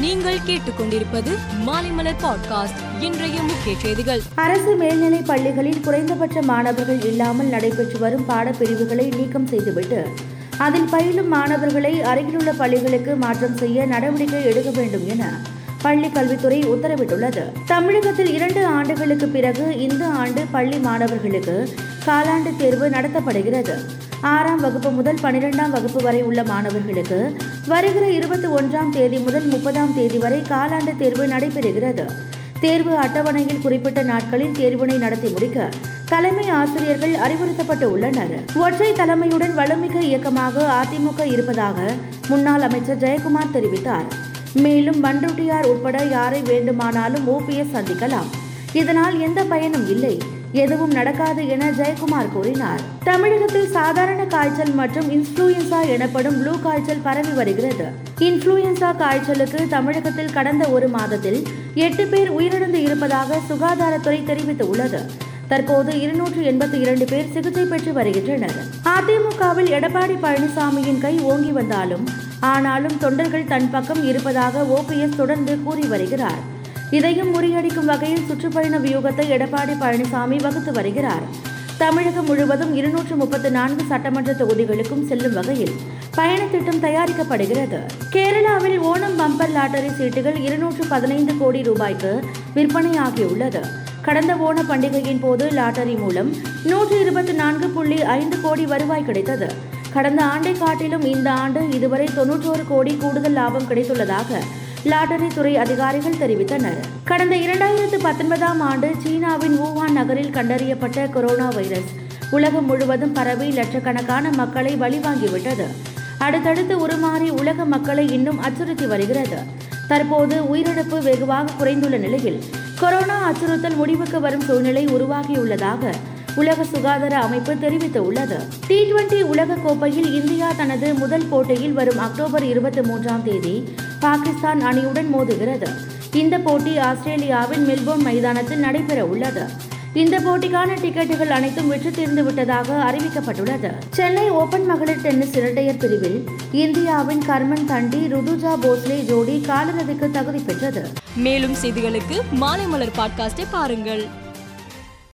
நீங்கள் கேட்டுக்கொண்டிருப்பது மாலைமலர் பாட்காஸ்ட். இன்றைய முக்கிய செய்திகள். அரசு மேல்நிலைப் பள்ளிகளில் குறைந்தபட்ச மாணவர்கள் இல்லாமல் நடைபெற்று வரும் பாடப்பிரிவுகளை நீக்கம் செய்துவிட்டு அதில் பயிலும் மாணவர்களை அருகிலுள்ள பள்ளிகளுக்கு மாற்றம் செய்ய நடவடிக்கை எடுக்க வேண்டும் என பள்ளி கல்வித்துறை உத்தரவிட்டுள்ளது. தமிழகத்தில் இரண்டு ஆண்டுகளுக்கு பிறகு இந்த ஆண்டு பள்ளி மாணவர்களுக்கு காலாண்டு தேர்வு நடத்தப்படுகிறது. ஆறாம் வகுப்பு முதல் பனிரெண்டாம் வகுப்பு வரை உள்ள மாணவர்களுக்கு வருகிற இருபத்தி ஒன்றாம் தேதி முதல் முப்பதாம் தேதி வரை காலாண்டு தேர்வு நடைபெறுகிறது. தேர்வு அட்டவணையில் குறிப்பிட்ட நாட்களில் தேர்வினை நடத்தி முடிக்க தலைமை ஆசிரியர்கள் அறிவுறுத்தப்பட்டு உள்ளனர். ஒற்றை தலைமையுடன் வலுமிக்க இயக்கமாக அதிமுக இருப்பதாக முன்னாள் அமைச்சர் ஜெயக்குமார் தெரிவித்தார். மேலும் பண்ருட்டியார் உட்பட யாரை வேண்டுமானாலும் ஓபிஎஸ் சந்திக்கலாம். இதனால் எந்த பயனும் இல்லை. எதுவும் நடக்காது என ஜெயக்குமார் கூறினார். தமிழகத்தில் சாதாரண காய்ச்சல் மற்றும் இன்ஃப்ளூயன்சா எனப்படும் ப்ளூ காய்ச்சல் பரவி வருகிறது. இன்ஃப்ளூயன்சா காய்ச்சலுக்கு தமிழகத்தில் கடந்த ஒரு மாதத்தில் எட்டு பேர் உயிரிழந்து இருப்பதாக சுகாதாரத்துறை தெரிவித்துள்ளது. தற்போது இருநூற்று எண்பத்தி இரண்டு பேர் சிகிச்சை பெற்று வருகின்றனர். அதிமுகவில் எடப்பாடி பழனிசாமியின் கை ஓங்கி வந்தாலும் ஆனாலும் தொண்டர்கள் தன் பக்கம் இருப்பதாக ஓபிஎஸ் தொடர்ந்து கூறி வருகிறார். இதையும் முறியடிக்கும் வகையில் சுற்றுப்பயண வியூகத்தை எடப்பாடி பழனிசாமி வகுத்து வருகிறார். தமிழகம் முழுவதும் இருநூற்று முப்பத்து நான்கு சட்டமன்ற தொகுதிகளுக்கும் செல்லும் வகையில் பயணத்திட்டம் தயாரிக்கப்படுகிறது. கேரளாவில் ஓணம் பம்பர் லாட்டரி சீட்டுகள் இருநூற்று பதினைந்து கோடி ரூபாய்க்கு விற்பனையாகியுள்ளது. கடந்த ஓண பண்டிகையின் போது லாட்டரி மூலம் நூற்று இருபத்தி நான்கு புள்ளி ஐந்து கோடி வருவாய் கிடைத்தது. கடந்த ஆண்டை காட்டிலும் இந்த ஆண்டு இதுவரை தொன்னூற்றோரு கோடி கூடுதல் லாபம் கிடைத்துள்ளதாக லாட்டரி துறை அதிகாரிகள் தெரிவித்தனர். கடந்த இரண்டாயிரத்து பத்தொன்பதாம் ஆண்டு சீனாவின் வூஹான் நகரில் கண்டறியப்பட்ட கொரோனா வைரஸ். உலகம் முழுவதும் பரவி லட்சக்கணக்கான மக்களை பலிவாங்கிவிட்டது அடுத்தடுத்து உருமாறி உலக மக்களை இன்னும் அச்சுறுத்தி வருகிறது. தற்போது உயிரிழப்பு வெகுவாக குறைந்துள்ள நிலையில் கொரோனா அச்சுறுத்தல் முடிவுக்கு வரும் சூழ்நிலை உருவாகியுள்ளதாக உலக சுகாதார அமைப்பு தெரிவித்துள்ளது. டி டுவெண்டி உலக கோப்பையில் இந்தியா தனது முதல் போட்டியில் வரும் அக்டோபர் இருபத்தி மூன்றாம் தேதி பாகிஸ்தான் அணியுடன் மோதுகிறது. இந்த போட்டி ஆஸ்திரேலியாவின் மெல்போர்ன் மைதானத்தில் நடைபெற உள்ளது இந்த போட்டிக்கான டிக்கெட்டுகள் அனைத்தும் விற்று தீர்ந்து விட்டதாக அறிவிக்கப்பட்டுள்ளது. சென்னை ஓபன் மகளிர் டென்னிஸ் இரட்டையர் பிரிவில் இந்தியாவின் கர்மன் தண்டி ருதுஜா போஸ்லே ஜோடி காலிறுதிக்கு தகுதி பெற்றது. மேலும் செய்திகளுக்கு மாலைமலர் பாட்காஸ்டை பாருங்கள்.